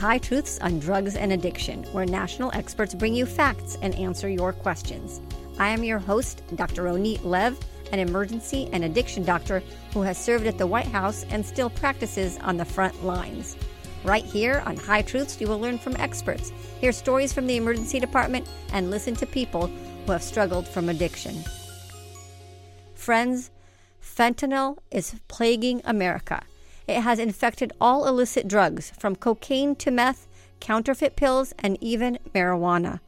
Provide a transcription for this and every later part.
High Truths on Drugs and Addiction, where national experts bring you facts and answer your questions. I am your host, Dr. Ronit Lev, an emergency and addiction doctor who has served at the White House and still practices on the front lines. Right here on High Truths, you will learn from experts, hear stories from the emergency department, and listen to people who have struggled from addiction. Friends, fentanyl is plaguing America. It has infected all illicit drugs, from cocaine to meth, counterfeit pills, and even marijuana.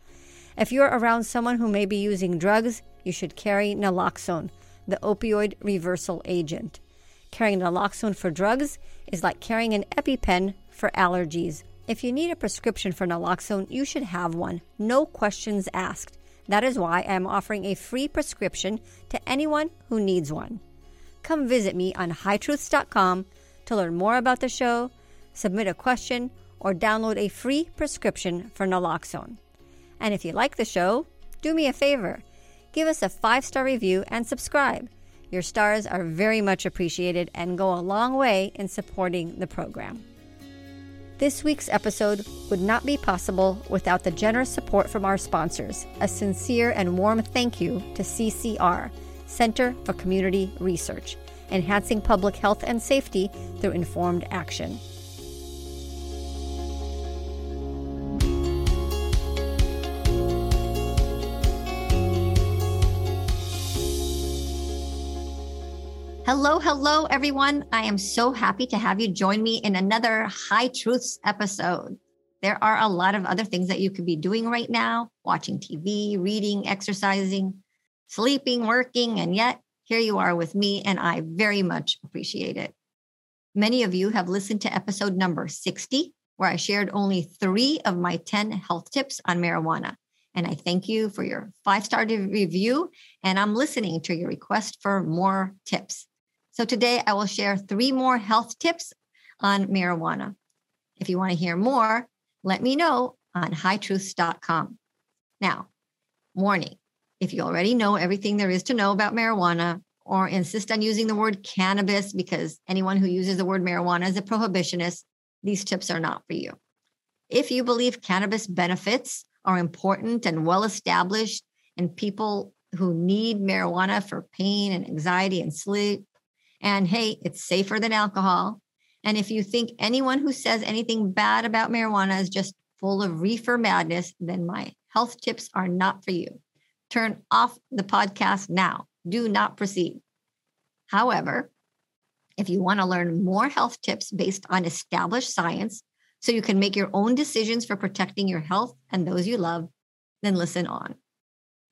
If you're around someone who may be using drugs, you should carry naloxone, the opioid reversal agent. Carrying naloxone for drugs is like carrying an EpiPen for allergies. If you need a prescription for naloxone, you should have one, no questions asked. That is why I am offering a free prescription to anyone who needs one. Come visit me on hightruths.com to learn more about the show, submit a question, or download a free prescription for naloxone. And if you like the show, do me a favor give us a five star review and subscribe. Your stars are very much appreciated and go a long way in supporting the program. This week's episode would not be possible without the generous support from our sponsors. A sincere and warm thank you to CCR, Center for Community Research, enhancing public health and safety through informed action. Hello, hello, everyone. I am so happy to have you join me in another High Truths episode. There are a lot of other things that you could be doing right now watching TV, reading, exercising, sleeping, working, and yet here you are with me, and I very much appreciate it. Many of you have listened to episode number 60, where I shared only three of my 10 health tips on marijuana. And I thank you for your five star review. And I'm listening to your request for more tips. So today I will share three more health tips on marijuana. If you want to hear more, let me know on hightruths.com. Now, warning if you already know everything there is to know about marijuana or insist on using the word cannabis because anyone who uses the word marijuana is a prohibitionist, these tips are not for you. If you believe cannabis benefits are important and well established, and people who need marijuana for pain and anxiety and sleep and hey, it's safer than alcohol. And if you think anyone who says anything bad about marijuana is just full of reefer madness, then my health tips are not for you. Turn off the podcast now. Do not proceed. However, if you want to learn more health tips based on established science so you can make your own decisions for protecting your health and those you love, then listen on.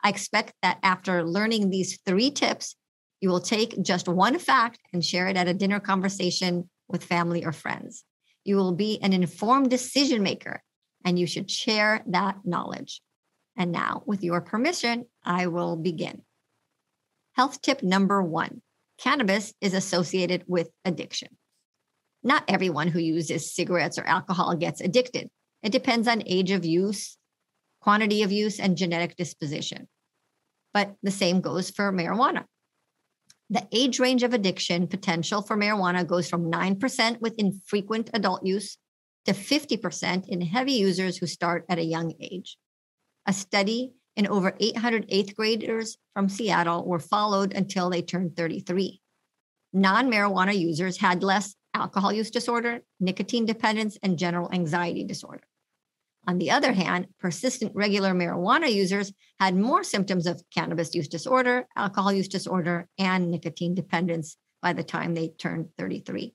I expect that after learning these three tips, you will take just one fact and share it at a dinner conversation with family or friends. You will be an informed decision maker and you should share that knowledge. And now, with your permission, I will begin. Health tip number one cannabis is associated with addiction. Not everyone who uses cigarettes or alcohol gets addicted. It depends on age of use, quantity of use, and genetic disposition. But the same goes for marijuana. The age range of addiction potential for marijuana goes from 9% with infrequent adult use to 50% in heavy users who start at a young age. A study in over 800 eighth graders from Seattle were followed until they turned 33. Non marijuana users had less alcohol use disorder, nicotine dependence, and general anxiety disorder. On the other hand, persistent regular marijuana users had more symptoms of cannabis use disorder, alcohol use disorder, and nicotine dependence by the time they turned 33.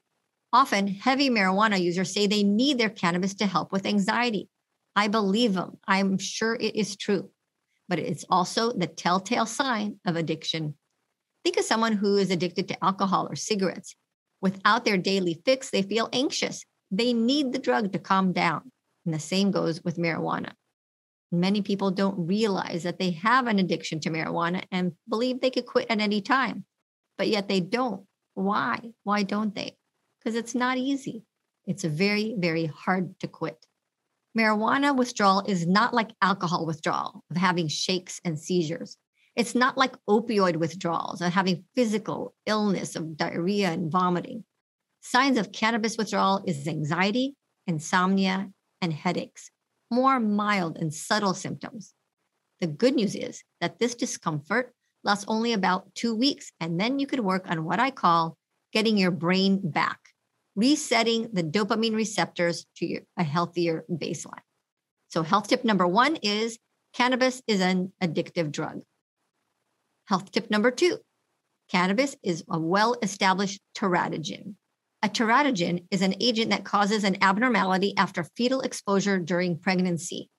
Often, heavy marijuana users say they need their cannabis to help with anxiety. I believe them. I'm sure it is true, but it's also the telltale sign of addiction. Think of someone who is addicted to alcohol or cigarettes. Without their daily fix, they feel anxious. They need the drug to calm down. And the same goes with marijuana. Many people don't realize that they have an addiction to marijuana and believe they could quit at any time, but yet they don't. Why? Why don't they? Because it's not easy. It's very, very hard to quit. Marijuana withdrawal is not like alcohol withdrawal of having shakes and seizures. It's not like opioid withdrawals of having physical illness of diarrhea and vomiting. Signs of cannabis withdrawal is anxiety, insomnia, and headaches, more mild and subtle symptoms. The good news is that this discomfort lasts only about two weeks, and then you could work on what I call getting your brain back, resetting the dopamine receptors to your, a healthier baseline. So, health tip number one is cannabis is an addictive drug. Health tip number two cannabis is a well established teratogen. A teratogen is an agent that causes an abnormality after fetal exposure during pregnancy.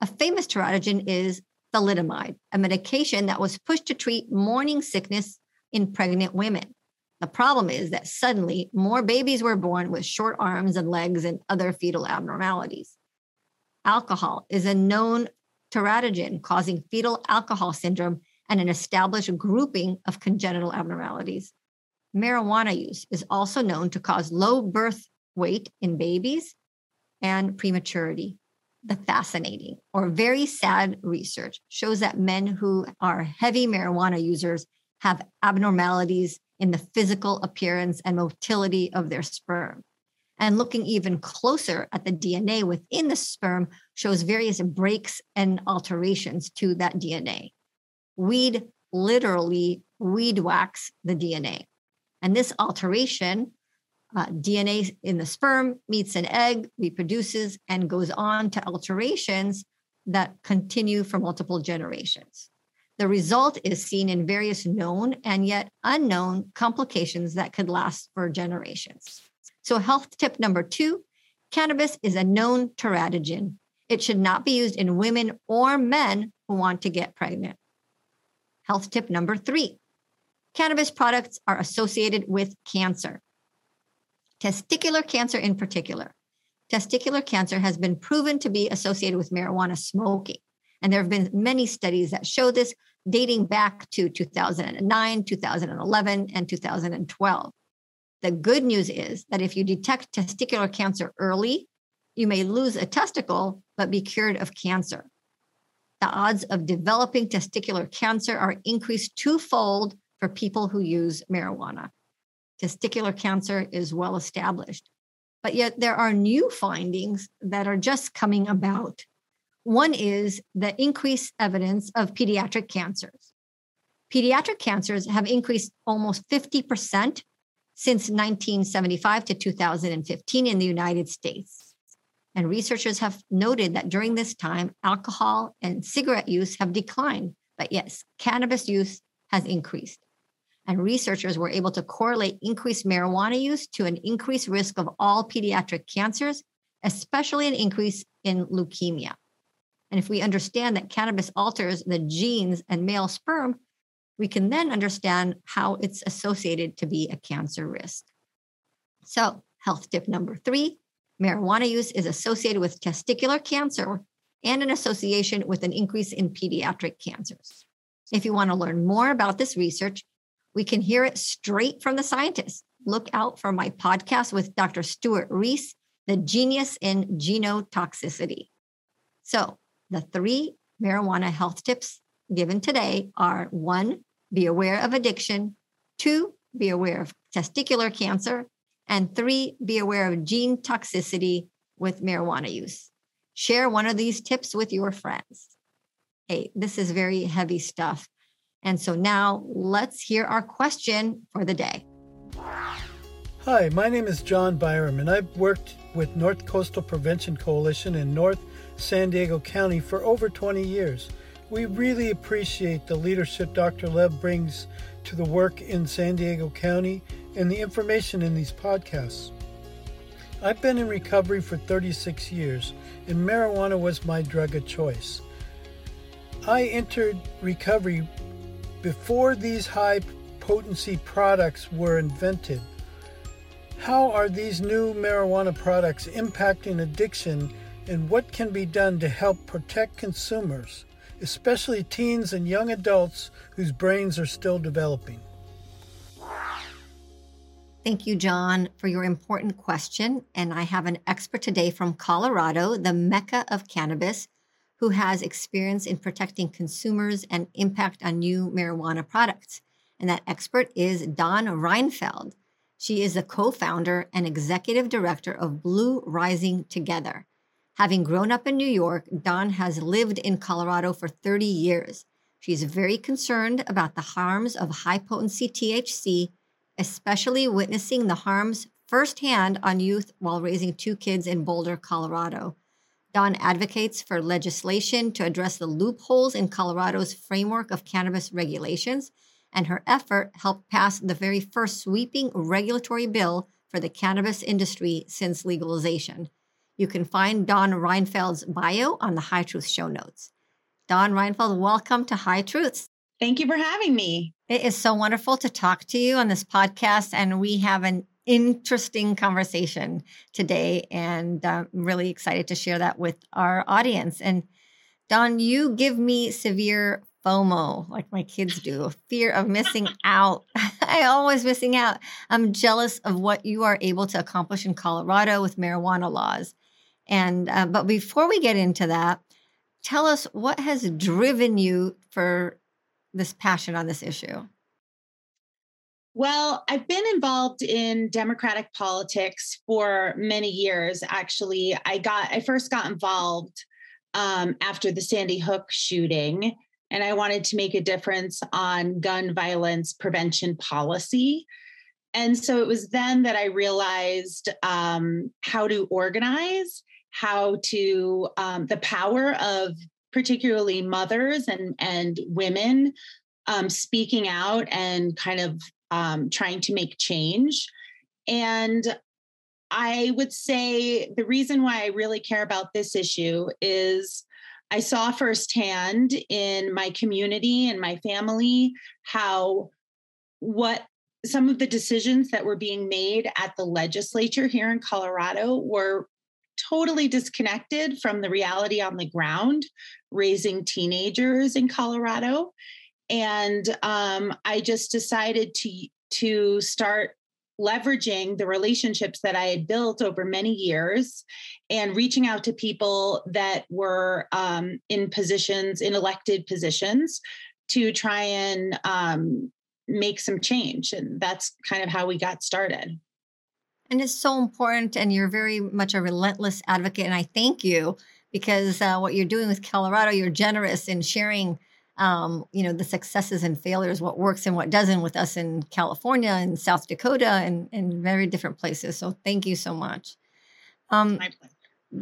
A famous teratogen is thalidomide, a medication that was pushed to treat morning sickness in pregnant women. The problem is that suddenly more babies were born with short arms and legs and other fetal abnormalities. Alcohol is a known teratogen causing fetal alcohol syndrome and an established grouping of congenital abnormalities. Marijuana use is also known to cause low birth weight in babies and prematurity. The fascinating or very sad research shows that men who are heavy marijuana users have abnormalities in the physical appearance and motility of their sperm. And looking even closer at the DNA within the sperm shows various breaks and alterations to that DNA. Weed literally weed whacks the DNA. And this alteration, uh, DNA in the sperm meets an egg, reproduces, and goes on to alterations that continue for multiple generations. The result is seen in various known and yet unknown complications that could last for generations. So, health tip number two cannabis is a known teratogen. It should not be used in women or men who want to get pregnant. Health tip number three cannabis products are associated with cancer, testicular cancer in particular. Testicular cancer has been proven to be associated with marijuana smoking. And there have been many studies that show this dating back to 2009, 2011, and 2012. The good news is that if you detect testicular cancer early, you may lose a testicle, but be cured of cancer. The odds of developing testicular cancer are increased twofold for people who use marijuana. Testicular cancer is well established, but yet there are new findings that are just coming about. One is the increased evidence of pediatric cancers. Pediatric cancers have increased almost 50% since 1975 to 2015 in the United States. And researchers have noted that during this time, alcohol and cigarette use have declined, but yes, cannabis use has increased. And researchers were able to correlate increased marijuana use to an increased risk of all pediatric cancers, especially an increase in leukemia. And if we understand that cannabis alters the genes and male sperm, we can then understand how it's associated to be a cancer risk. So, health tip number three marijuana use is associated with testicular cancer and an association with an increase in pediatric cancers. If you want to learn more about this research, we can hear it straight from the scientists. Look out for my podcast with Dr. Stuart Reece, The Genius in Genotoxicity. So, the three marijuana health tips given today are one, be aware of addiction, two, be aware of testicular cancer, and three, be aware of gene toxicity with marijuana use. Share one of these tips with your friends. Hey, this is very heavy stuff. And so now let's hear our question for the day. Hi, my name is John Byram, and I've worked with North Coastal Prevention Coalition in North San Diego County for over 20 years. We really appreciate the leadership Dr. Lev brings to the work in San Diego County and the information in these podcasts. I've been in recovery for 36 years, and marijuana was my drug of choice. I entered recovery before these high potency products were invented. How are these new marijuana products impacting addiction and what can be done to help protect consumers, especially teens and young adults whose brains are still developing? Thank you, John, for your important question. And I have an expert today from Colorado, the mecca of cannabis, who has experience in protecting consumers and impact on new marijuana products. And that expert is Dawn Reinfeld. She is the co founder and executive director of Blue Rising Together Having grown up in New York, Dawn has lived in Colorado for 30 years. She's very concerned about the harms of high potency THC, especially witnessing the harms firsthand on youth while raising two kids in Boulder, Colorado. Dawn advocates for legislation to address the loopholes in Colorado's framework of cannabis regulations, and her effort helped pass the very first sweeping regulatory bill for the cannabis industry since legalization. You can find Dawn Reinfeld's bio on the High Truth show notes. Dawn Reinfeld, welcome to High Truths. Thank you for having me. It is so wonderful to talk to you on this podcast, and we have an interesting conversation today, and uh, I'm really excited to share that with our audience. And Dawn, you give me severe FOMO, like my kids do, fear of missing out. I always missing out. I'm jealous of what you are able to accomplish in Colorado with marijuana laws. And uh, but before we get into that, tell us what has driven you for this passion on this issue. Well, I've been involved in democratic politics for many years. Actually, I got I first got involved um, after the Sandy Hook shooting, and I wanted to make a difference on gun violence prevention policy. And so it was then that I realized um, how to organize how to um, the power of particularly mothers and and women um, speaking out and kind of um, trying to make change. And i would say the reason why i really care about this issue is i saw firsthand in my community and my family how what some of the decisions that were being made at the legislature here in Colorado were totally disconnected from the reality on the ground raising teenagers in Colorado. And um, I just decided to to start leveraging the relationships that I had built over many years and reaching out to people that were um, in positions, in elected positions, to try and um, make some change. And that's kind of how we got started. And it's so important. And you're very much a relentless advocate. And I thank you because uh, what you're doing with Colorado, you're generous in sharing, um, you know, the successes and failures, what works and what doesn't with us in California and South Dakota and, and very different places. So thank you so much. Um,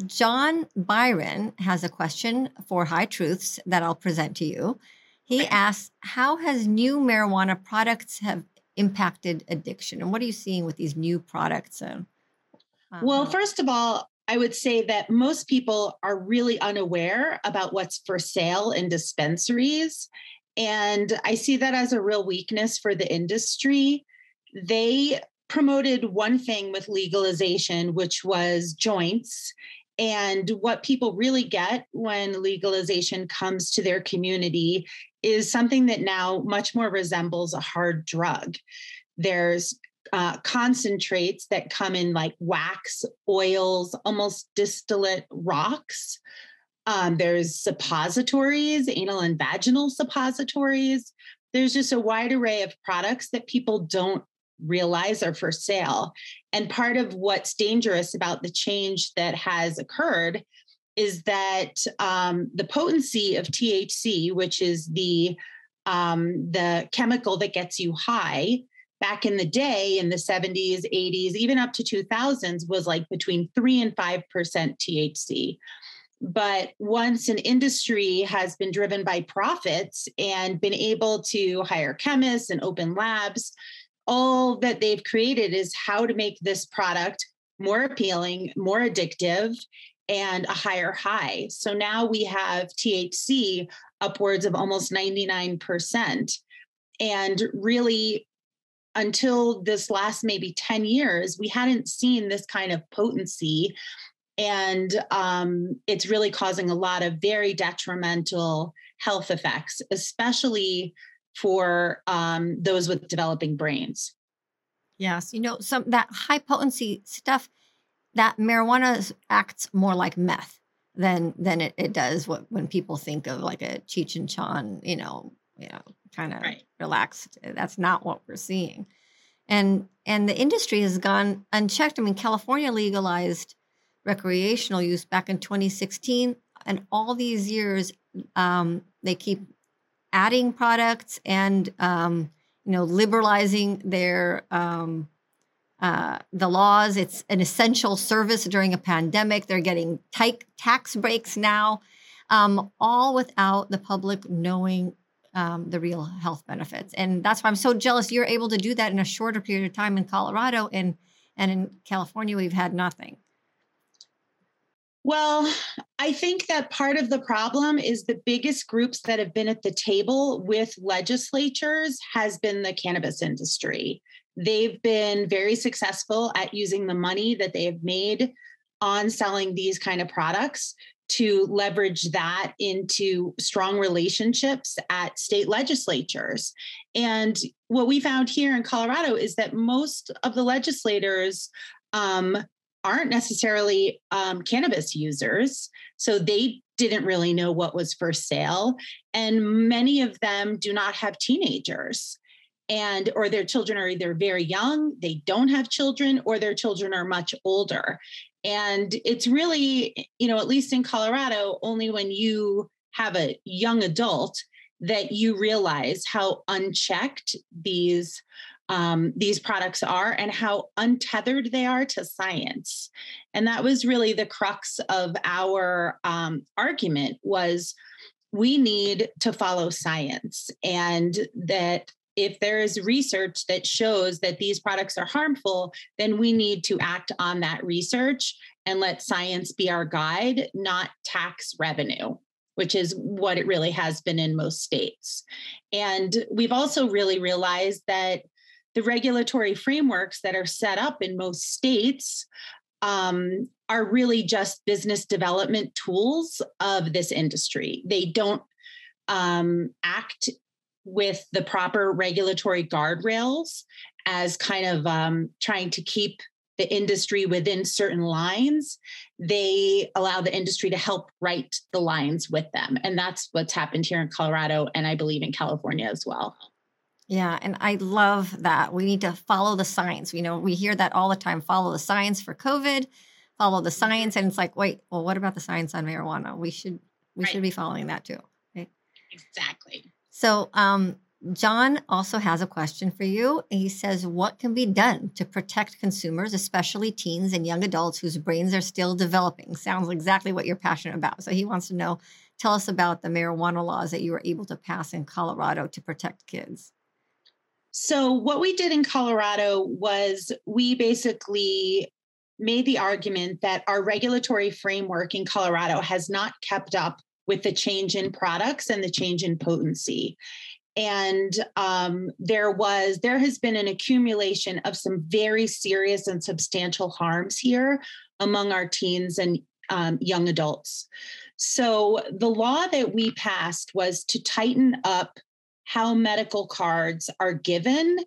John Byron has a question for High Truths that I'll present to you. He asks, how has new marijuana products have impacted addiction? And what are you seeing with these new products? uh, well, first of all, I would say that most people are really unaware about what's for sale in dispensaries. And I see that as a real weakness for the industry. They promoted one thing with legalization, which was joints. And what people really get when legalization comes to their community is something that now much more resembles a hard drug. There's uh, concentrates that come in like wax, oils, almost distillate rocks. Um, there's suppositories, anal and vaginal suppositories. There's just a wide array of products that people don't realize are for sale. And part of what's dangerous about the change that has occurred is that um, the potency of THC, which is the um, the chemical that gets you high, back in the day in the 70s, 80s, even up to 2000s, was like between three and five percent THC. But once an industry has been driven by profits and been able to hire chemists and open labs, all that they've created is how to make this product more appealing, more addictive, and a higher high. So now we have THC upwards of almost 99%. And really, until this last maybe 10 years, we hadn't seen this kind of potency. And um, it's really causing a lot of very detrimental health effects, especially for um, those with developing brains. Yes, you know, some that high potency stuff that marijuana acts more like meth than than it, it does what when people think of like a Cheech and Chong, you know, you know, kind of right. relaxed. That's not what we're seeing. And and the industry has gone unchecked. I mean, California legalized recreational use back in 2016. And all these years, um, they keep adding products and um, you know liberalizing their um, uh, the laws. It's an essential service during a pandemic. They're getting t- tax breaks now, um, all without the public knowing um, the real health benefits. And that's why I'm so jealous you're able to do that in a shorter period of time in Colorado and and in California we've had nothing. Well, I think that part of the problem is the biggest groups that have been at the table with legislatures has been the cannabis industry. They've been very successful at using the money that they have made on selling these kind of products to leverage that into strong relationships at state legislatures. And what we found here in Colorado is that most of the legislators um, aren't necessarily um, cannabis users. So they didn't really know what was for sale. And many of them do not have teenagers. And or their children are either very young, they don't have children, or their children are much older. And it's really, you know, at least in Colorado, only when you have a young adult that you realize how unchecked these um, these products are and how untethered they are to science and that was really the crux of our um, argument was we need to follow science and that if there is research that shows that these products are harmful, then we need to act on that research and let science be our guide, not tax revenue which is what it really has been in most states. And we've also really realized that the regulatory frameworks that are set up in most states um, are really just business development tools of this industry. They don't um, act with the proper regulatory guardrails as kind of um, trying to keep the industry within certain lines. They allow the industry to help write the lines with them. And that's what's happened here in Colorado and I believe in California as well. Yeah, and I love that. We need to follow the science. You know, we hear that all the time follow the science for COVID, follow the science. And it's like, wait, well, what about the science on marijuana? We should we right. should be following that too. Right? Exactly. So um John also has a question for you. He says, What can be done to protect consumers, especially teens and young adults whose brains are still developing? Sounds exactly what you're passionate about. So he wants to know tell us about the marijuana laws that you were able to pass in Colorado to protect kids. So, what we did in Colorado was we basically made the argument that our regulatory framework in Colorado has not kept up with the change in products and the change in potency. And um, there was, there has been an accumulation of some very serious and substantial harms here among our teens and um, young adults. So the law that we passed was to tighten up how medical cards are given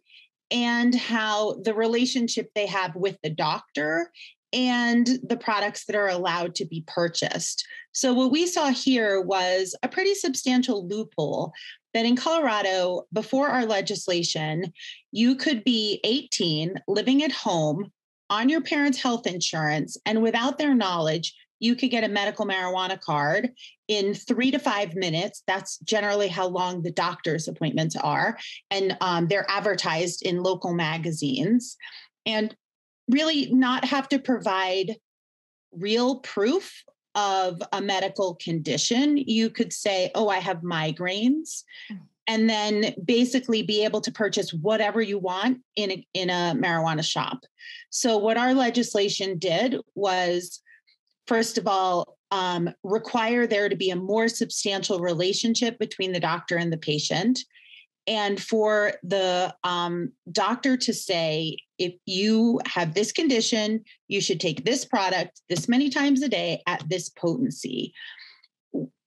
and how the relationship they have with the doctor and the products that are allowed to be purchased. So, what we saw here was a pretty substantial loophole that in Colorado, before our legislation, you could be 18, living at home on your parents' health insurance, and without their knowledge, you could get a medical marijuana card in three to five minutes. That's generally how long the doctor's appointments are. And um, they're advertised in local magazines. And really not have to provide real proof of a medical condition. You could say, Oh, I have migraines. Mm. And then basically be able to purchase whatever you want in a, in a marijuana shop. So, what our legislation did was first of all, um, require there to be a more substantial relationship between the doctor and the patient. And for the um, doctor to say, if you have this condition, you should take this product this many times a day at this potency.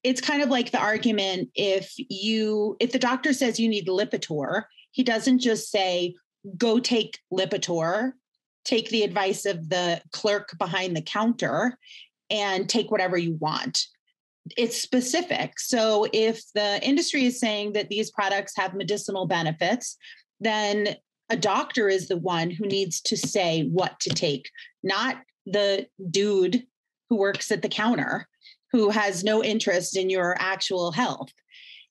It's kind of like the argument if you, if the doctor says you need Lipitor, he doesn't just say, go take Lipitor, take the advice of the clerk behind the counter and take whatever you want. It's specific. So if the industry is saying that these products have medicinal benefits, then a doctor is the one who needs to say what to take, not the dude who works at the counter who has no interest in your actual health.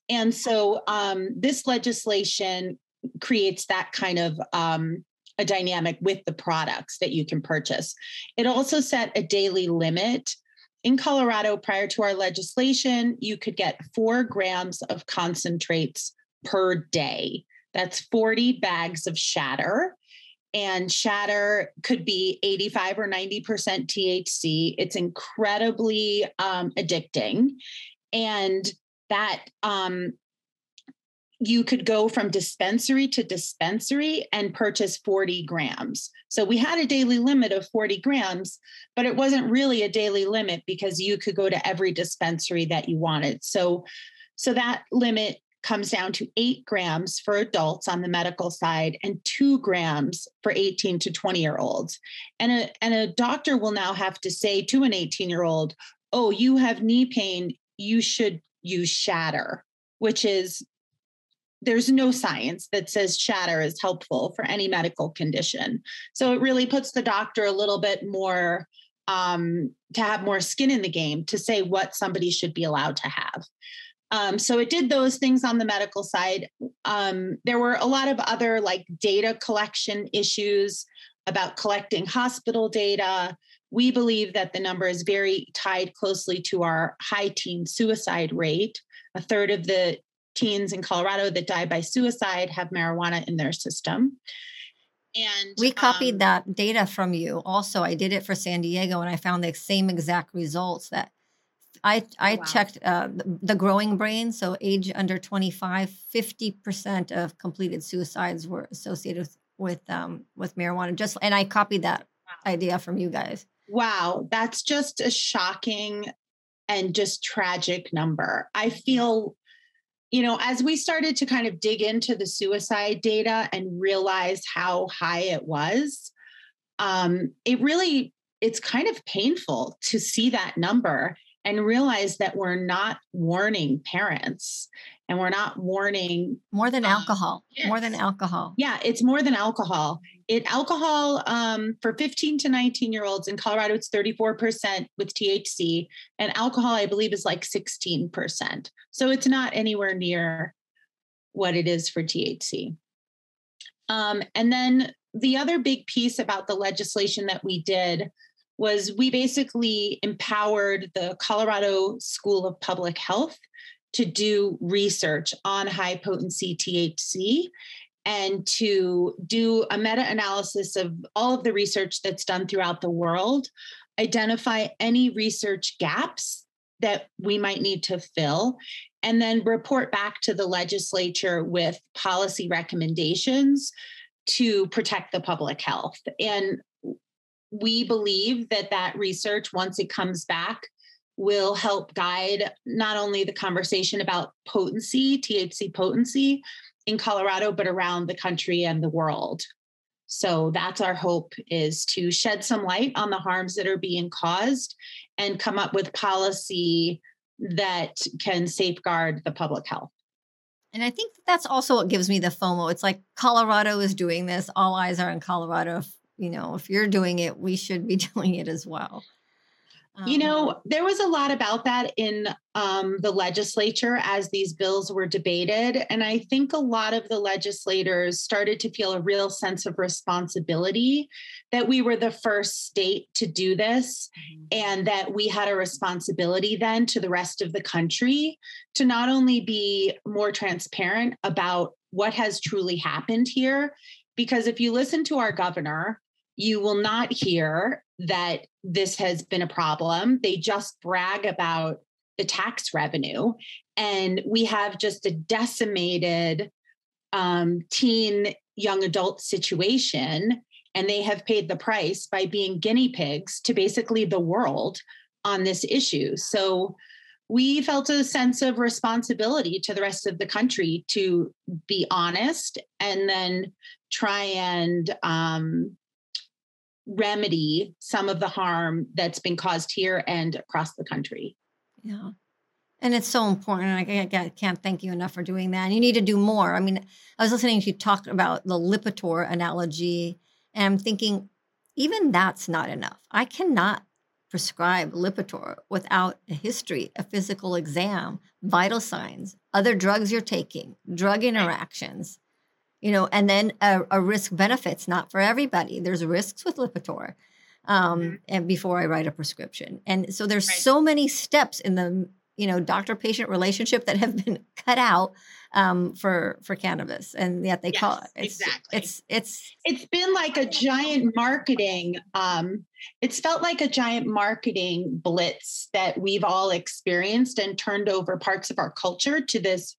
And so um, this legislation creates that kind of um, a dynamic with the products that you can purchase. It also set a daily limit. In Colorado, prior to our legislation, you could get four grams of concentrates per day. That's 40 bags of shatter. And shatter could be 85 or 90% THC. It's incredibly um, addicting. And that um, you could go from dispensary to dispensary and purchase 40 grams. So we had a daily limit of 40 grams, but it wasn't really a daily limit because you could go to every dispensary that you wanted. So so that limit comes down to eight grams for adults on the medical side and two grams for 18 to 20 year olds. And a, and a doctor will now have to say to an 18 year old, oh, you have knee pain, you should use shatter, which is there's no science that says shatter is helpful for any medical condition. So it really puts the doctor a little bit more um, to have more skin in the game to say what somebody should be allowed to have. Um, so it did those things on the medical side. Um, there were a lot of other like data collection issues about collecting hospital data. We believe that the number is very tied closely to our high teen suicide rate. A third of the teens in Colorado that die by suicide have marijuana in their system. And we copied um, that data from you. Also, I did it for San Diego and I found the same exact results that I I wow. checked uh, the, the, growing brain, so age under 25, 50% of completed suicides were associated with with, um, with marijuana. Just and I copied that wow. idea from you guys. Wow, that's just a shocking and just tragic number. I feel you know, as we started to kind of dig into the suicide data and realize how high it was, um, it really it's kind of painful to see that number and realize that we're not warning parents and we're not warning more than um, alcohol more than alcohol. Yeah it's more than alcohol. It alcohol um, for 15 to 19 year olds in colorado it's 34% with thc and alcohol i believe is like 16% so it's not anywhere near what it is for thc um, and then the other big piece about the legislation that we did was we basically empowered the Colorado School of Public Health to do research on high potency THC and to do a meta analysis of all of the research that's done throughout the world, identify any research gaps that we might need to fill, and then report back to the legislature with policy recommendations to protect the public health. And we believe that that research, once it comes back, will help guide not only the conversation about potency, THC potency in Colorado, but around the country and the world. So that's our hope is to shed some light on the harms that are being caused and come up with policy that can safeguard the public health. And I think that's also what gives me the FOMO. It's like Colorado is doing this, all eyes are in Colorado you know, if you're doing it, we should be doing it as well. Um, you know, there was a lot about that in um, the legislature as these bills were debated. And I think a lot of the legislators started to feel a real sense of responsibility that we were the first state to do this mm-hmm. and that we had a responsibility then to the rest of the country to not only be more transparent about what has truly happened here. Because if you listen to our governor, you will not hear that this has been a problem. They just brag about the tax revenue. And we have just a decimated um, teen young adult situation. And they have paid the price by being guinea pigs to basically the world on this issue. So we felt a sense of responsibility to the rest of the country to be honest and then try and um, remedy some of the harm that's been caused here and across the country. Yeah. And it's so important. I can't thank you enough for doing that. And you need to do more. I mean, I was listening to you talk about the Lipitor analogy, and I'm thinking, even that's not enough. I cannot prescribe Lipitor without a history, a physical exam, vital signs, other drugs you're taking, drug interactions, you know, and then a, a risk benefits, not for everybody. There's risks with Lipitor. Um, mm-hmm. and before I write a prescription. And so there's right. so many steps in the you know doctor patient relationship that have been cut out um, for for cannabis, and yet they yes, call it it's, exactly. It's it's it's been like a giant marketing. Um, it's felt like a giant marketing blitz that we've all experienced and turned over parts of our culture to this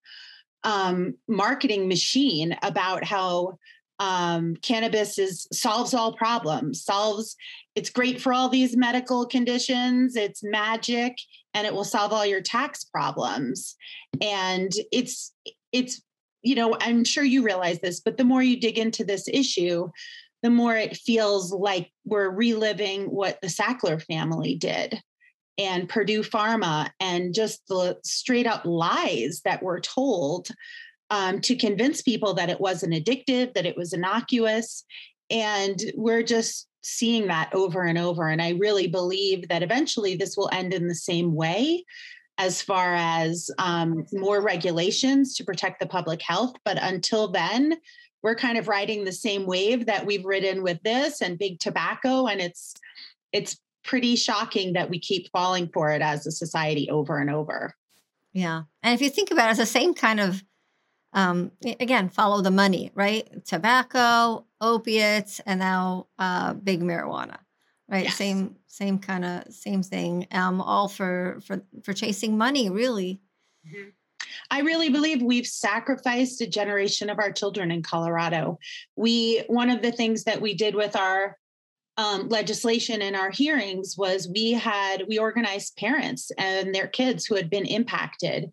um, marketing machine about how um, cannabis is solves all problems solves it's great for all these medical conditions it's magic and it will solve all your tax problems. And it's it's you know i'm sure you realize this but the more you dig into this issue the more it feels like we're reliving what the sackler family did and purdue pharma and just the straight up lies that were told um, to convince people that it wasn't addictive, that it was innocuous. And we're just seeing that over and over. And I really believe that eventually this will end in the same way as far as um, more regulations to protect the public health. But until then, we're kind of riding the same wave that we've ridden with this and big tobacco. And it's it's pretty shocking that we keep falling for it as a society over and over. Yeah. And if you think about it, it's the same kind of um, again, follow the money, right? Tobacco, opiates, and now uh, big marijuana, right? Yes. Same, same kind of, same thing. Um, all for for for chasing money, really. Mm-hmm. I really believe we've sacrificed a generation of our children in Colorado. We one of the things that we did with our um, legislation in our hearings was we had we organized parents and their kids who had been impacted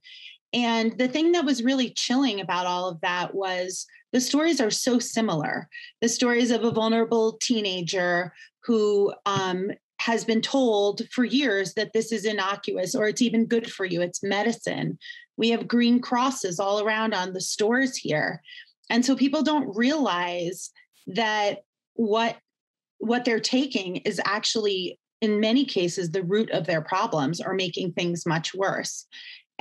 and the thing that was really chilling about all of that was the stories are so similar. The stories of a vulnerable teenager who um, has been told for years that this is innocuous or it's even good for you, it's medicine. We have green crosses all around on the stores here. And so people don't realize that what what they're taking is actually in many cases the root of their problems or making things much worse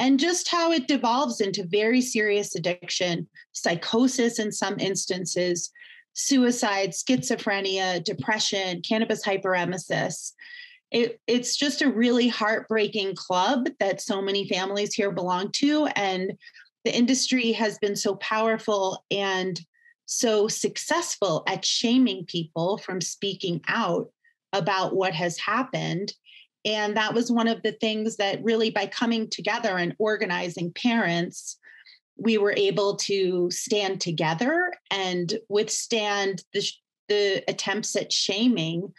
and just how it devolves into very serious addiction, psychosis in some instances, suicide, schizophrenia, depression, cannabis hyperemesis. It, it's just a really heartbreaking club that so many families here belong to. And the industry has been so powerful and so successful at shaming people from speaking out about what has happened and that was one of the things that really, by coming together and organizing parents, we were able to stand together and withstand the, the attempts at shaming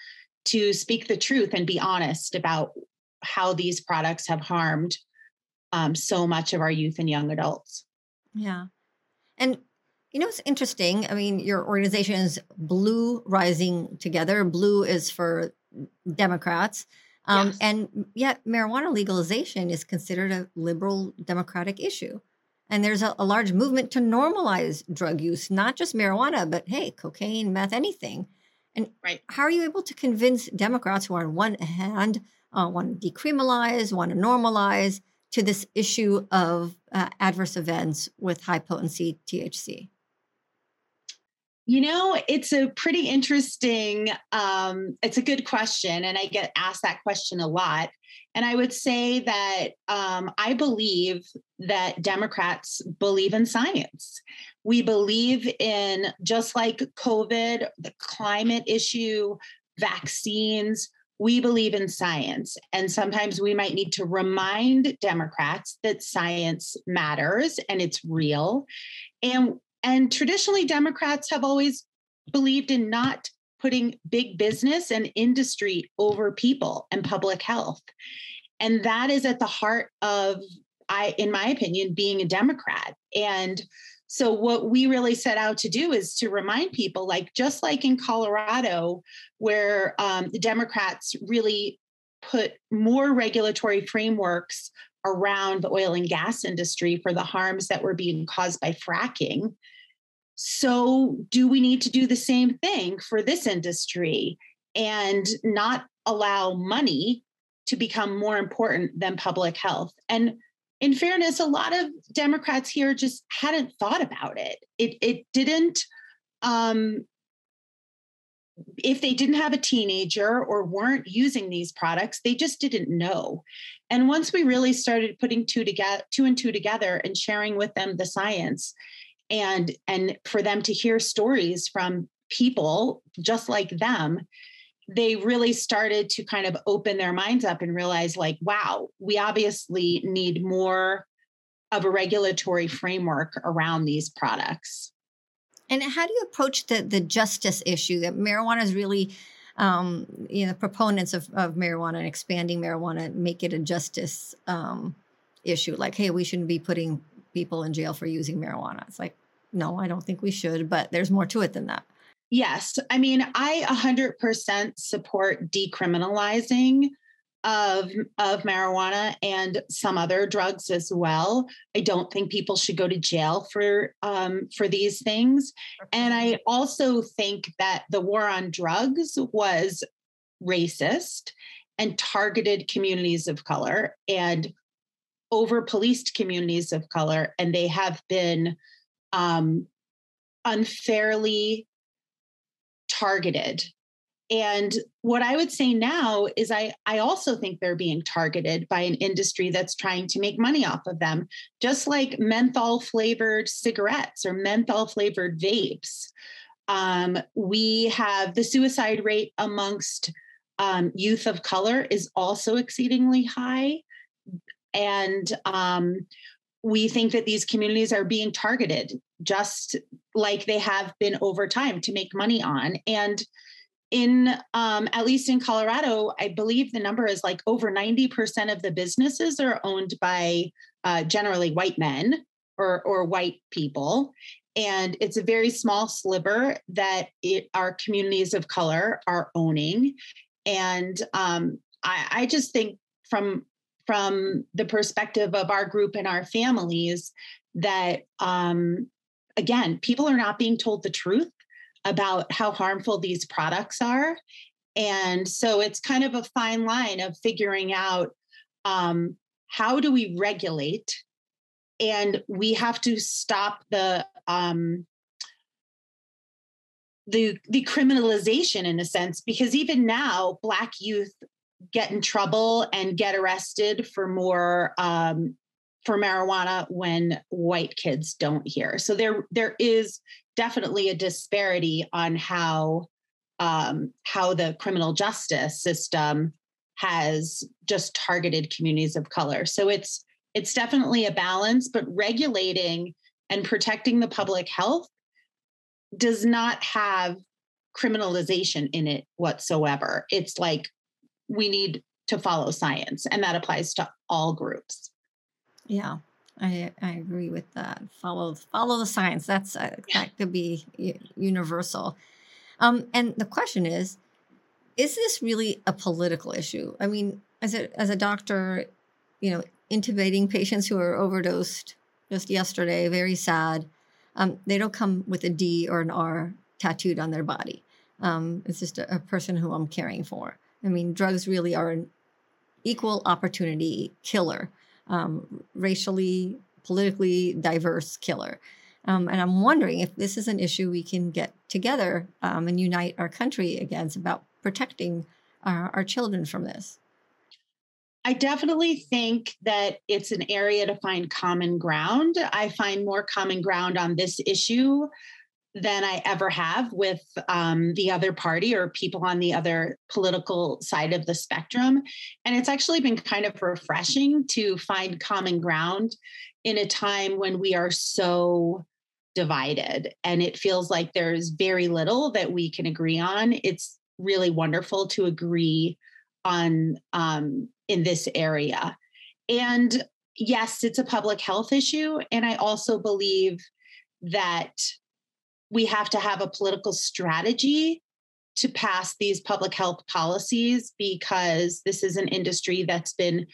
to speak the truth and be honest about how these products have harmed um, so much of our youth and young adults. Yeah. And you know, it's interesting. I mean, your organization is Blue Rising Together. Blue is for Democrats. Um, yes. And yet, marijuana legalization is considered a liberal democratic issue. And there's a, a, large movement to normalize drug use, not just marijuana, but hey, cocaine, meth, anything. And right. how are you able to convince Democrats who, on one hand, uh, want to decriminalize, want to normalize, to this issue of uh, adverse events with high potency THC? You know, it's a pretty interesting, um, it's a good question. And I get asked that question a lot. And I would say that um, I believe that Democrats believe in science. We believe in just like COVID, the climate issue, vaccines, we believe in science. And sometimes we might need to remind Democrats that science matters and it's real. And and traditionally, Democrats have always believed in not putting big business and industry over people and public health. And that is at the heart of, I, in my opinion, being a Democrat. And so, what we really set out to do is to remind people, like just like in Colorado, where um, the Democrats really put more regulatory frameworks around the oil and gas industry for the harms that were being caused by fracking. So, do we need to do the same thing for this industry and not allow money to become more important than public health. And in fairness, a lot of Democrats here just hadn't thought about it. It it didn't um, if they didn't have a teenager or weren't using these products, they just didn't know. And once we really started putting two together, two and two together, and sharing with them the science, and and for them to hear stories from people just like them, they really started to kind of open their minds up and realize, like, wow, we obviously need more of a regulatory framework around these products. And how do you approach the the justice issue that marijuana is really, um, you know, proponents of, of marijuana and expanding marijuana make it a justice um, issue? Like, hey, we shouldn't be putting people in jail for using marijuana. It's like, no, I don't think we should, but there's more to it than that. Yes. I mean, I 100% support decriminalizing of of marijuana and some other drugs as well. I don't think people should go to jail for um, for these things, and I also think that the war on drugs was racist and targeted communities of color and over policed communities of color, and they have been um, unfairly targeted and what I would say now is I, I also think they're being targeted by an industry that's trying to make money off of them, just like menthol flavored cigarettes or menthol flavored vapes. Um, we have the suicide rate amongst um, youth of color is also exceedingly high. And um, we think that these communities are being targeted just like they have been over time to make money on. And in um, at least in Colorado, I believe the number is like over 90% of the businesses are owned by uh, generally white men or, or white people. And it's a very small sliver that it, our communities of color are owning. And um, I, I just think from from the perspective of our group and our families that um, again people are not being told the truth about how harmful these products are. And so it's kind of a fine line of figuring out um, how do we regulate, and we have to stop the um, the the criminalization in a sense because even now black youth get in trouble and get arrested for more um, for marijuana when white kids don't hear so there there is definitely a disparity on how um, how the criminal justice system has just targeted communities of color. So it's it's definitely a balance, but regulating and protecting the public health does not have criminalization in it whatsoever. It's like we need to follow science, and that applies to all groups. Yeah. I, I agree with that. Follow follow the science. That's uh, that could be universal. Um, and the question is, is this really a political issue? I mean, as a as a doctor, you know, intubating patients who are overdosed just yesterday, very sad. Um, they don't come with a D or an R tattooed on their body. Um, it's just a, a person who I'm caring for. I mean, drugs really are an equal opportunity killer um, racially, politically diverse killer. Um, and I'm wondering if this is an issue we can get together um, and unite our country against about protecting our, our children from this. I definitely think that it's an area to find common ground. I find more common ground on this issue than I ever have with um, the other party or people on the other political side of the spectrum. And it's actually been kind of refreshing to find common ground in a time when we are so divided and it feels like there's very little that we can agree on. It's really wonderful to agree on um, in this area. And yes, it's a public health issue. And I also believe that we have to have a political strategy to pass these public health policies because this is an industry that's been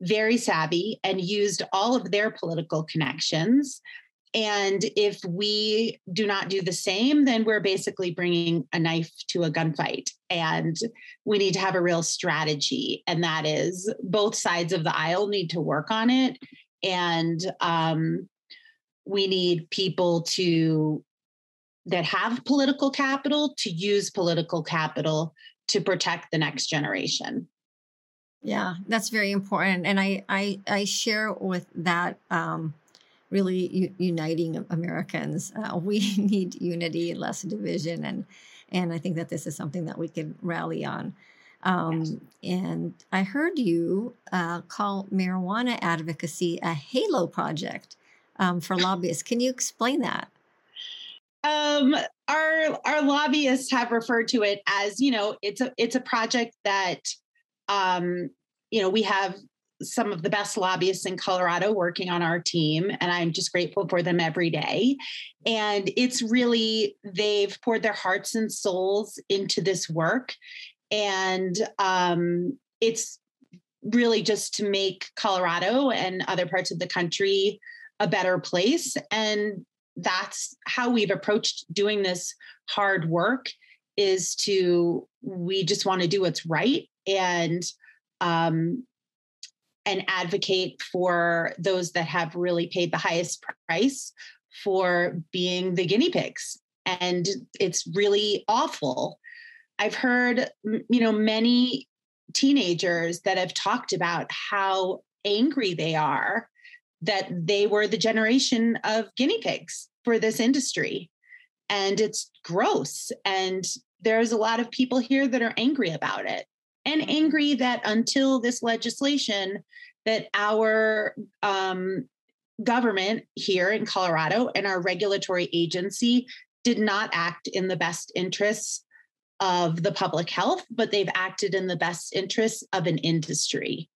very savvy and used all of their political connections And if we do not do the same, then we're basically bringing a knife to a gunfight. And we need to have a real strategy. And that is both sides of the aisle need to work on it. And um, we need people to that have political capital to use political capital to protect the next generation. Yeah, that's very important, and I I, I share with that um, really u- uniting Americans. Uh, we need unity, less division, and and I think that this is something that we can rally on. Um. And I heard you uh, call marijuana advocacy a halo project um, for lobbyists. Can you explain that? Um, our our lobbyists have referred to it as you know it's a it's a project that um, you know we have some of the best lobbyists in Colorado working on our team, and I'm just grateful for them every day. And it's really, they've poured their hearts and souls into this work. And um, it's really just to make Colorado and other parts of the country a better place. And that's how we've approached doing this hard work is to we just want to do what's right and um, and advocate for those that have really paid the highest price for being the guinea pigs. And it's really awful. I've heard you know many teenagers that have talked about how angry they are that they were the generation of guinea pigs for this industry. And it's gross. And there's a lot of people here that are angry about it and mm-hmm. angry that until this legislation that our um, government here in colorado and our regulatory agency did not act in the best interests of the public health but they've acted in the best interests of an industry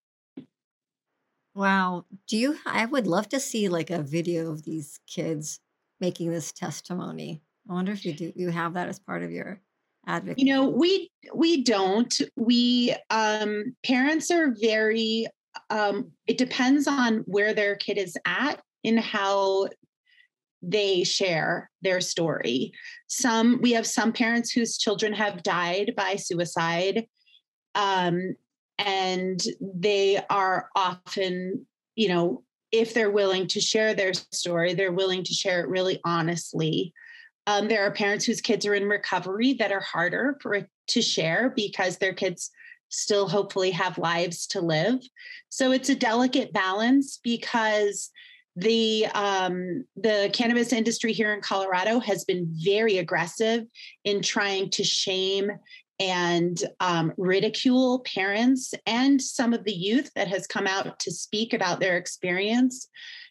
wow do you i would love to see like a video of these kids making this testimony i wonder if you do you have that as part of your advocacy? You know, we we don't. We um, parents are very. Um, it depends on where their kid is at in how they share their story. Some we have some parents whose children have died by suicide, um, and they are often, you know, if they're willing to share their story, they're willing to share it really honestly. Um, there are parents whose kids are in recovery that are harder for to share because their kids still hopefully have lives to live. So it's a delicate balance because the um, the cannabis industry here in Colorado has been very aggressive in trying to shame and um, ridicule parents and some of the youth that has come out to speak about their experience.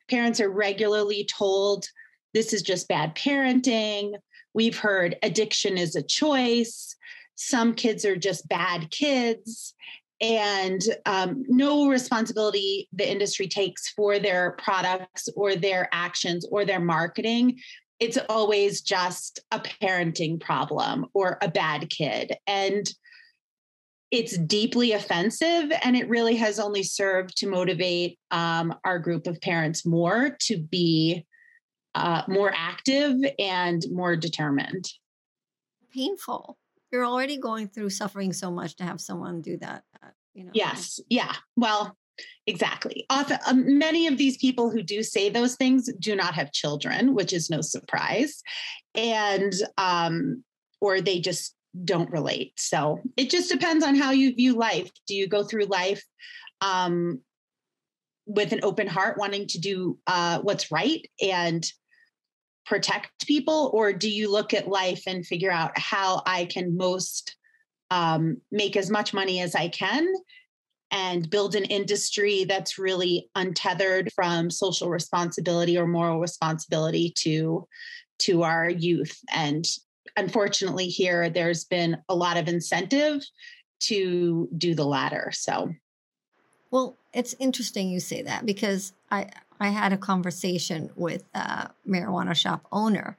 Parents are regularly told this is just bad parenting. We've heard addiction is a choice. Some kids are just bad kids. And um, no responsibility the industry takes for their products or their actions or their marketing. It's always just a parenting problem or a bad kid. And it's deeply offensive and it really has only served to motivate um, our group of parents more to be uh, more active and more determined. Painful. You're already going through suffering so much to have someone do that. Uh, you know. Yes. Yeah. Well, exactly. Often, um, many of these people who do say those things do not have children, which is no surprise, and um, or they just don't relate. So it just depends on how you view life. Do you go through life um, with an open heart, wanting to do uh, what's right and protect people or do you look at life and figure out how i can most um, make as much money as i can and build an industry that's really untethered from social responsibility or moral responsibility to to our youth and unfortunately here there's been a lot of incentive to do the latter so well it's interesting you say that because i I had a conversation with a marijuana shop owner,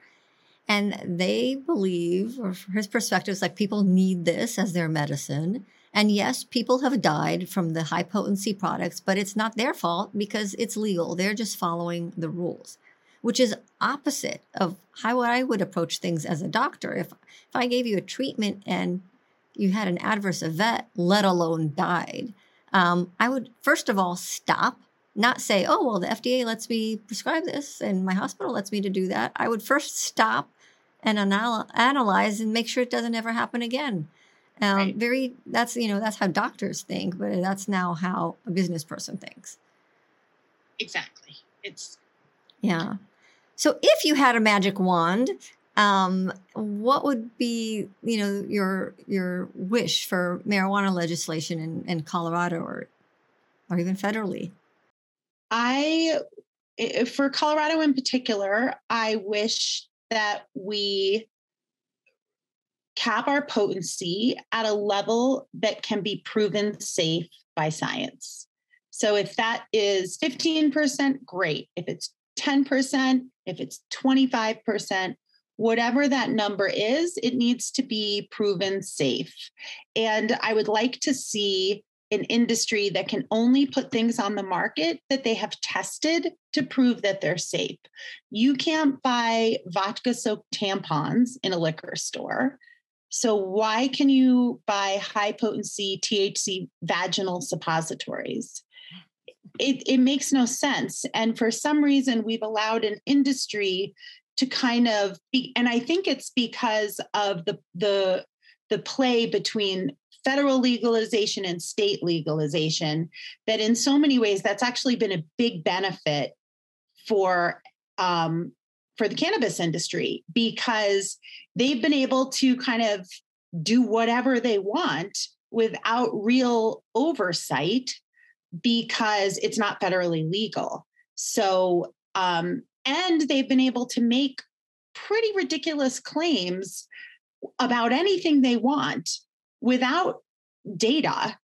and they believe, or his perspective is like people need this as their medicine. And yes, people have died from the high potency products, but it's not their fault because it's legal. They're just following the rules. which is opposite of how I would approach things as a doctor. If if I gave you a treatment and you had an adverse event, let alone died, um, I would first of all stop, not say, "Oh, well, the FDA lets me prescribe this, and my hospital lets me to do that." I would first stop and anal- analyze and make sure it doesn't ever happen again. Um, right. Very that's you know that's how doctors think, but that's now how a business person thinks. Exactly. It's yeah. So if you had a magic wand, um, what would be you know your your wish for marijuana legislation in, in Colorado or or even federally? I for Colorado in particular, I wish that we cap our potency at a level that can be proven safe by science. So if that is 15%, great. If it's 10%, if it's 25%, whatever that number is, it needs to be proven safe. And I would like to see an industry that can only put things on the market that they have tested to prove that they're safe. You can't buy vodka soaked tampons in a liquor store. So, why can you buy high potency THC vaginal suppositories? It, it makes no sense. And for some reason, we've allowed an industry to kind of be, and I think it's because of the, the, the play between federal legalization and state legalization that in so many ways that's actually been a big benefit for um, for the cannabis industry because they've been able to kind of do whatever they want without real oversight because it's not federally legal. So, um, and they've been able to make pretty ridiculous claims about anything they want without data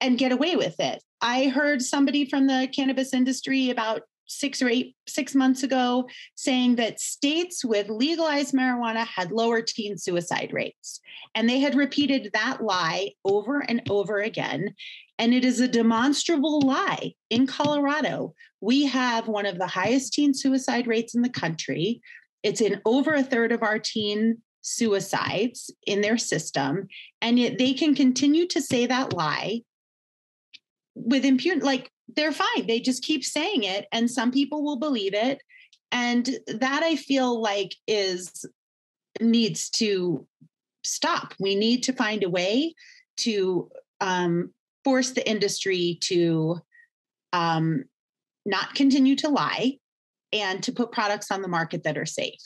and get away with it. I heard somebody from the cannabis industry about six or eight, six months ago saying that states with legalized marijuana had lower teen suicide rates. And they had repeated that lie over and over again. And it is a demonstrable lie. In Colorado, we have one of the highest teen suicide rates in the country. It's in over a third of our teen suicides in their system and yet they can continue to say that lie with impunity like they're fine. They just keep saying it and some people will believe it. And that i feel like is needs to stop. We need to find a way to um, force the industry to um, not continue to lie and to put products on the market that are safe.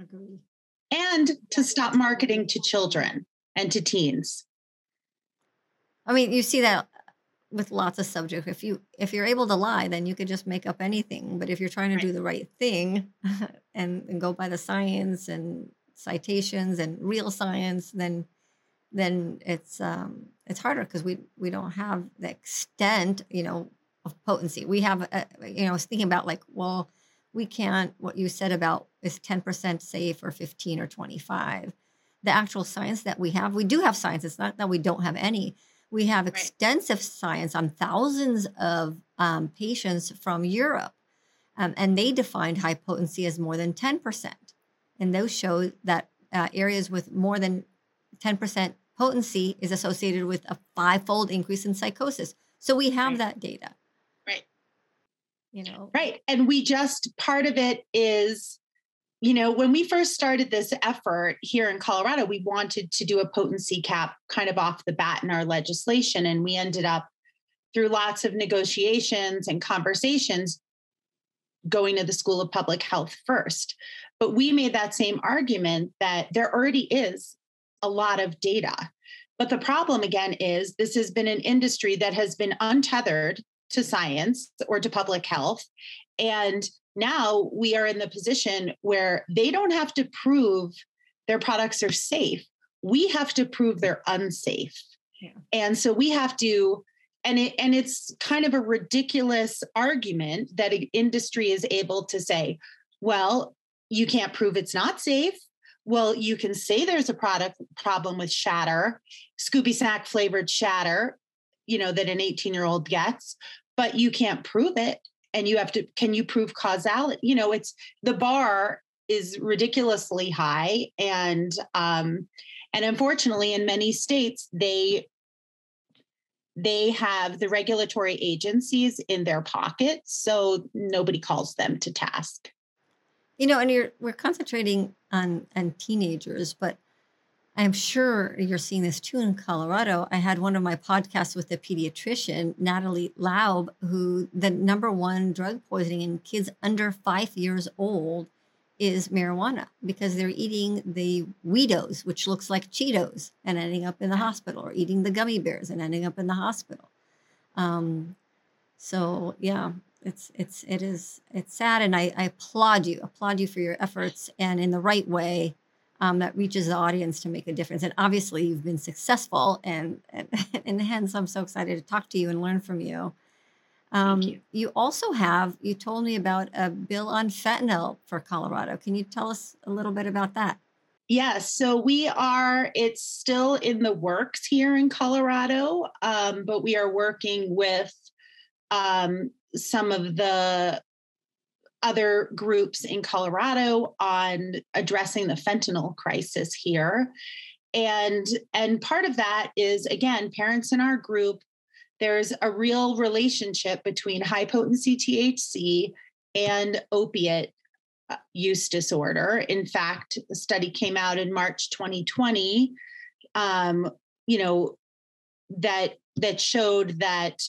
Agree. And to stop marketing to children and to teens. I mean, you see that with lots of subjects. If you if you're able to lie, then you could just make up anything. But if you're trying to right. do the right thing and, and go by the science and citations and real science, then then it's um, it's harder because we we don't have the extent, you know, of potency. We have, a, you know, I was thinking about like, well, we can't what you said about is 10% safe or 15 or 25 the actual science that we have we do have science it's not that we don't have any we have extensive right. science on thousands of um, patients from europe um, and they defined high potency as more than 10% and those show that uh, areas with more than 10% potency is associated with a five-fold increase in psychosis so we have right. that data Right. you know right and we just part of it is you know when we first started this effort here in colorado we wanted to do a potency cap kind of off the bat in our legislation and we ended up through lots of negotiations and conversations going to the school of public health first but we made that same argument that there already is a lot of data but the problem again is this has been an industry that has been untethered to science or to public health. And now we are in the position where they don't have to prove their products are safe. We have to prove they're unsafe. Yeah. And so we have to and it and it's kind of a ridiculous argument that an industry is able to say, well, you can't prove it's not safe. Well, you can say there's a product problem with shatter, Scooby Snack flavored shatter, you know, that an 18 year old gets, but you can't prove it. And you have to can you prove causality? You know it's the bar is ridiculously high and um and unfortunately in many states they they have the regulatory agencies in their pockets so nobody calls them to task. You know and you're we're concentrating on on teenagers but I'm sure you're seeing this too in Colorado. I had one of my podcasts with a pediatrician, Natalie Laub, who the number one drug poisoning in kids under five years old is marijuana because they're eating the Weedos, which looks like Cheetos, and ending up in the hospital, or eating the gummy bears and ending up in the hospital. Um, so yeah, it's it's it is it's sad, and I, I applaud you, applaud you for your efforts, and in the right way um, that reaches the audience to make a difference. And obviously, you've been successful, and, and, and hence, I'm so excited to talk to you and learn from you. Um, you. you. also have, you told me about a bill on fentanyl for Colorado. Can you tell us a little bit about that? Yes, so we are, it's still in the works here in Colorado, um, but we are working with um, some of the other groups in Colorado on addressing the fentanyl crisis here. And, and part of that is, again, parents in our group, there's a real relationship between high potency THC and opiate uh, use disorder. In fact, a study came out in March 2020, um, you know, that that showed that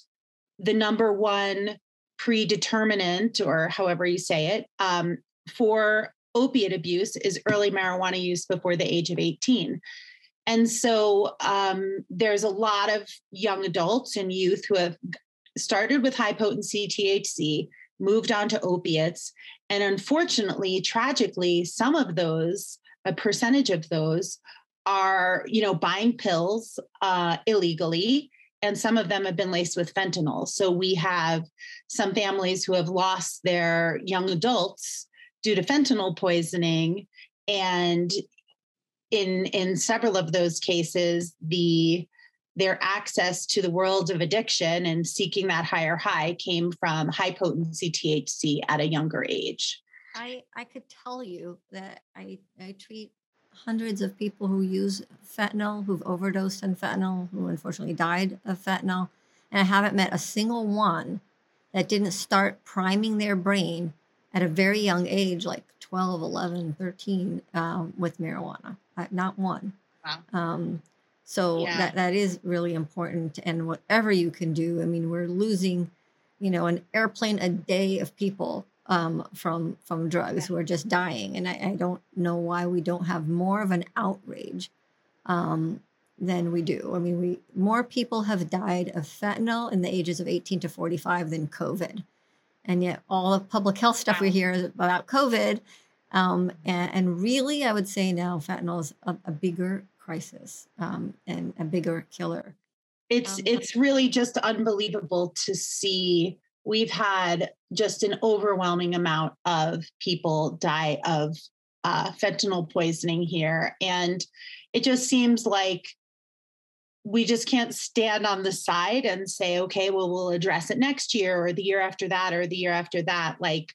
the number one predeterminant, or however you say it, um, for opiate abuse is early marijuana use before the age of 18. And so um, there's a lot of young adults and youth who have started with high potency THC, moved on to opiates. And unfortunately, tragically, some of those, a percentage of those, are you know buying pills uh, illegally and some of them have been laced with fentanyl. So we have some families who have lost their young adults due to fentanyl poisoning. And in in several of those cases, the their access to the world of addiction and seeking that higher high came from high potency THC at a younger age. I, I could tell you that I, I treat hundreds of people who use fentanyl, who've overdosed on fentanyl, who unfortunately died of fentanyl. And I haven't met a single one that didn't start priming their brain at a very young age, like 12, 11, 13, um, with marijuana. Not one. Wow. Um, so yeah. that, that is really important. And whatever you can do, I mean, we're losing, you know, an airplane a day of people um, from from drugs who are just dying, and I, I, don't know why we don't have more of an outrage um, than we do. I mean, we more people have died of fentanyl in the ages of 18 to 45 than COVID, and yet all the public health stuff we hear is about COVID. Um, and, and, really, I would say now fentanyl is a, a bigger crisis um, and a bigger killer. It's um, it's really just unbelievable to see we've had just an overwhelming amount of people die of uh, fentanyl poisoning here. And it just seems like we just can't stand on the side and say, okay, well, we'll address it next year or the year after that or the year after that. Like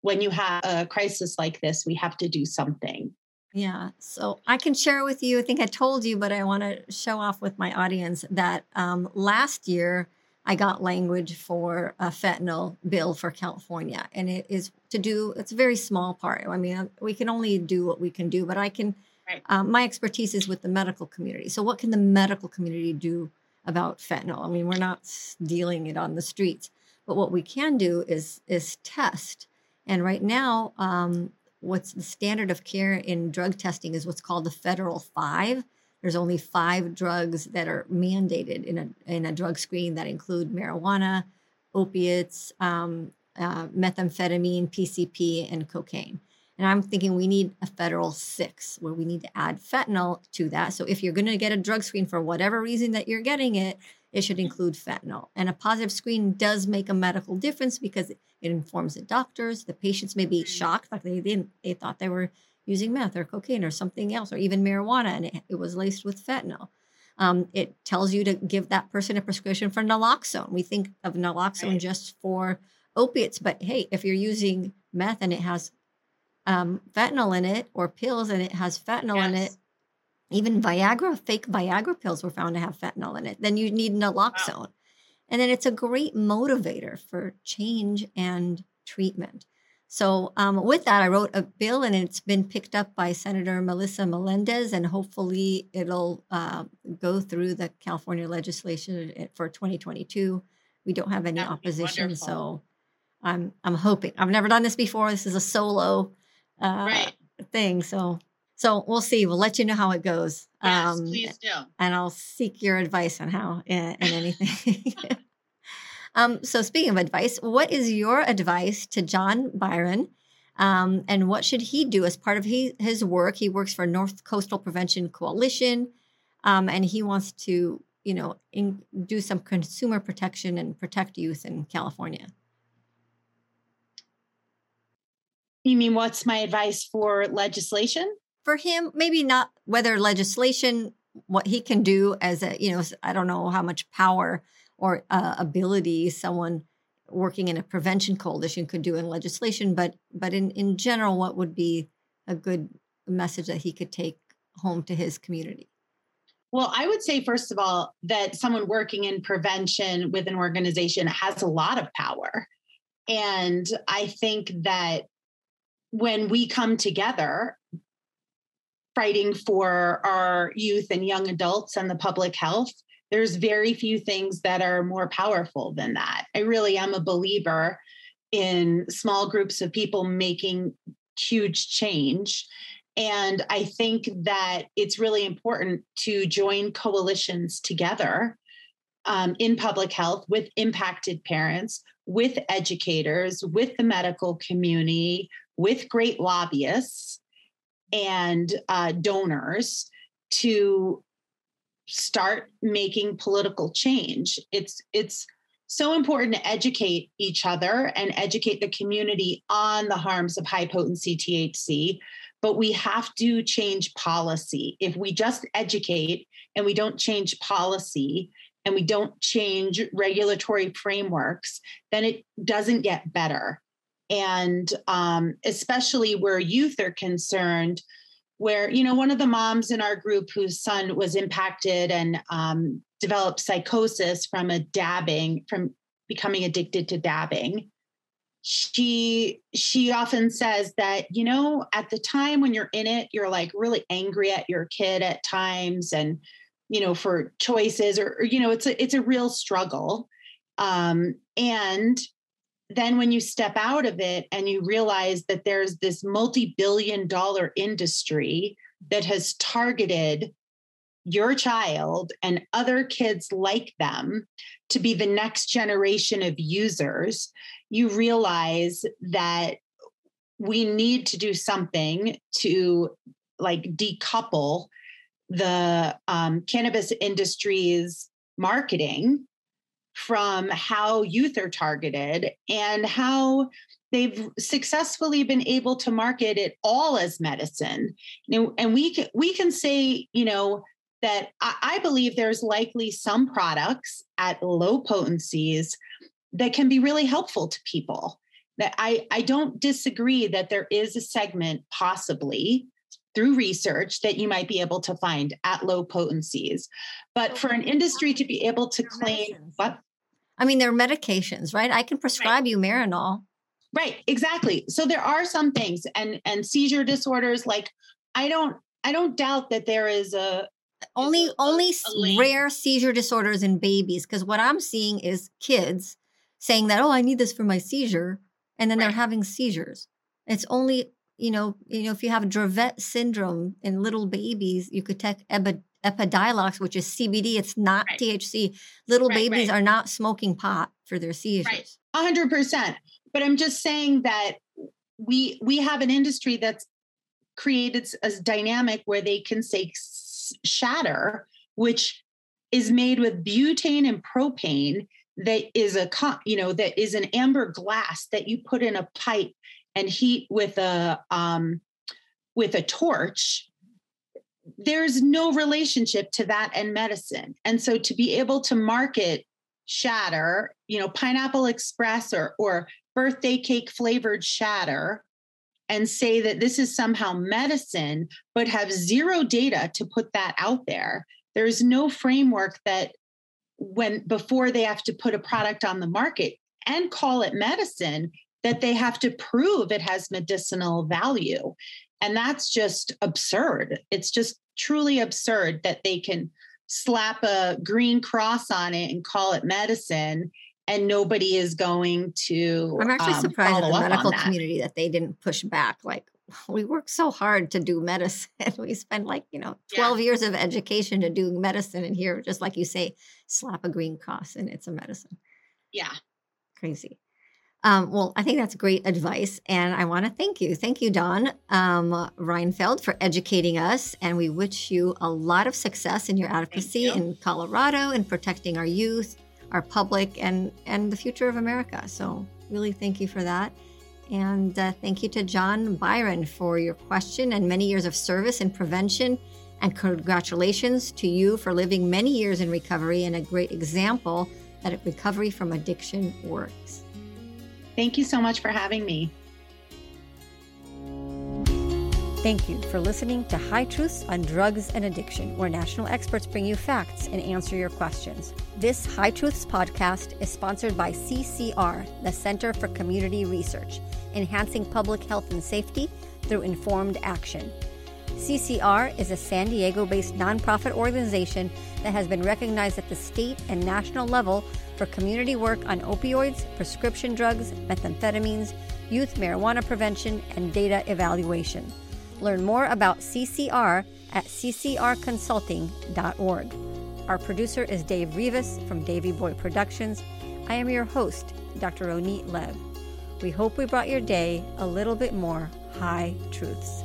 when you have a crisis like this, we have to do something. Yeah. So I can share with you, I think I told you, but I want to show off with my audience that um, last year, I got language for a fentanyl bill for California, and it is to do. It's a very small part. I mean, we can only do what we can do, but I can. Right. Um, my expertise is with the medical community. So, what can the medical community do about fentanyl? I mean, we're not dealing it on the streets, but what we can do is is test. And right now, um, what's the standard of care in drug testing is what's called the federal five there's only five drugs that are mandated in a, in a drug screen that include marijuana, opiates, um, uh, methamphetamine, PCP, and cocaine. And I'm thinking we need a federal six where we need to add fentanyl to that. So if you're going to get a drug screen for whatever reason that you're getting it, it should include fentanyl. And a positive screen does make a medical difference because it informs the doctors. The patients may be shocked, like they didn't, they thought they were using meth or cocaine or something else, or even marijuana, and it, it was laced with fentanyl. Um, it tells you to give that person a prescription for naloxone. We think of naloxone right. just for opiates. But hey, if you're using meth and it has um, fentanyl in it, or pills and it has fentanyl yes. in it, even Viagra, fake Viagra pills were found to have fentanyl in it. Then you need naloxone. Wow. And then it's a great motivator for change and treatment. So, um, with that, I wrote a bill and it's been picked up by Senator Melissa Melendez, and hopefully it'll uh, go through the California legislation for 2022. We don't have any opposition, so I'm I'm hoping. I've never done this before. This is a solo uh, right. thing, so so we'll see. We'll let you know how it goes. Yes, um, please do. And I'll seek your advice on how and anything. Um, so, speaking of advice, what is your advice to John Byron? Um, and what should he do as part of he, his work? He works for North Coastal Prevention Coalition, um, and he wants to, you know, in, do some consumer protection and protect youth in California. You mean what's my advice for legislation? For him, maybe not whether legislation, what he can do as a, you know, I don't know how much power or uh, ability someone working in a prevention coalition could do in legislation but but in in general what would be a good message that he could take home to his community? Well i would say first of all that someone working in prevention with an organization has a lot of power. And i think that when we come together fighting for our youth and young adults and the public health there's very few things that are more powerful than that. I really am a believer in small groups of people making huge change. And I think that it's really important to join coalitions together um, in public health with impacted parents, with educators, with the medical community, with great lobbyists and uh, donors to start making political change. It's it's so important to educate each other and educate the community on the harms of high potency THC, but we have to change policy. If we just educate and we don't change policy and we don't change regulatory frameworks, then it doesn't get better. And um, especially where youth are concerned, where you know one of the moms in our group whose son was impacted and um, developed psychosis from a dabbing from becoming addicted to dabbing she she often says that you know at the time when you're in it you're like really angry at your kid at times and you know for choices or, or you know it's a it's a real struggle. Um, and then when you step out of it and you realize that there's this multi-billion dollar industry that has targeted your child and other kids like them to be the next generation of users you realize that we need to do something to like decouple the um, cannabis industry's marketing from how youth are targeted and how they've successfully been able to market it all as medicine. And we can we can say, you know, that I, I believe there's likely some products at low potencies that can be really helpful to people. That I, I don't disagree that there is a segment possibly through research that you might be able to find at low potencies. But for an industry to be able to claim what I mean, they're medications, right? I can prescribe right. you Marinol. Right, exactly. So there are some things and and seizure disorders like I don't I don't doubt that there is a only a, only a rare seizure disorders in babies because what I'm seeing is kids saying that oh I need this for my seizure and then right. they're having seizures. It's only you know you know if you have Dravet syndrome in little babies you could take Epidiolex, which is CBD. It's not right. THC. Little right, babies right. are not smoking pot for their seizures. hundred percent. But I'm just saying that we we have an industry that's created a dynamic where they can say shatter, which is made with butane and propane that is a you know that is an amber glass that you put in a pipe and heat with a um, with a torch there's no relationship to that and medicine. And so to be able to market shatter, you know, pineapple express or or birthday cake flavored shatter and say that this is somehow medicine, but have zero data to put that out there. There's no framework that when before they have to put a product on the market and call it medicine, that they have to prove it has medicinal value. And that's just absurd. It's just truly absurd that they can slap a green cross on it and call it medicine and nobody is going to. I'm actually um, surprised in the medical that. community that they didn't push back. Like, we work so hard to do medicine. We spend like, you know, 12 yeah. years of education to do medicine. And here, just like you say, slap a green cross and it's a medicine. Yeah. Crazy. Um, well, I think that's great advice. And I want to thank you. Thank you, Dawn um, Reinfeld, for educating us. And we wish you a lot of success in your advocacy you. in Colorado and protecting our youth our public and and the future of America. So really thank you for that. And uh, thank you to John Byron for your question and many years of service in prevention. And congratulations to you for living many years in recovery and a great example that recovery from addiction works. Thank you so much for having me. Thank you for listening to High Truths on Drugs and Addiction, where national experts bring you facts and answer your questions. This High Truths podcast is sponsored by CCR, the Center for Community Research, enhancing public health and safety through informed action. CCR is a San Diego based nonprofit organization that has been recognized at the state and national level for community work on opioids, prescription drugs, methamphetamines, youth marijuana prevention, and data evaluation. Learn more about CCR at ccrconsulting.org. Our producer is Dave Rivas from Davy Boy Productions. I am your host, Dr. Ronit Lev. We hope we brought your day a little bit more high truths.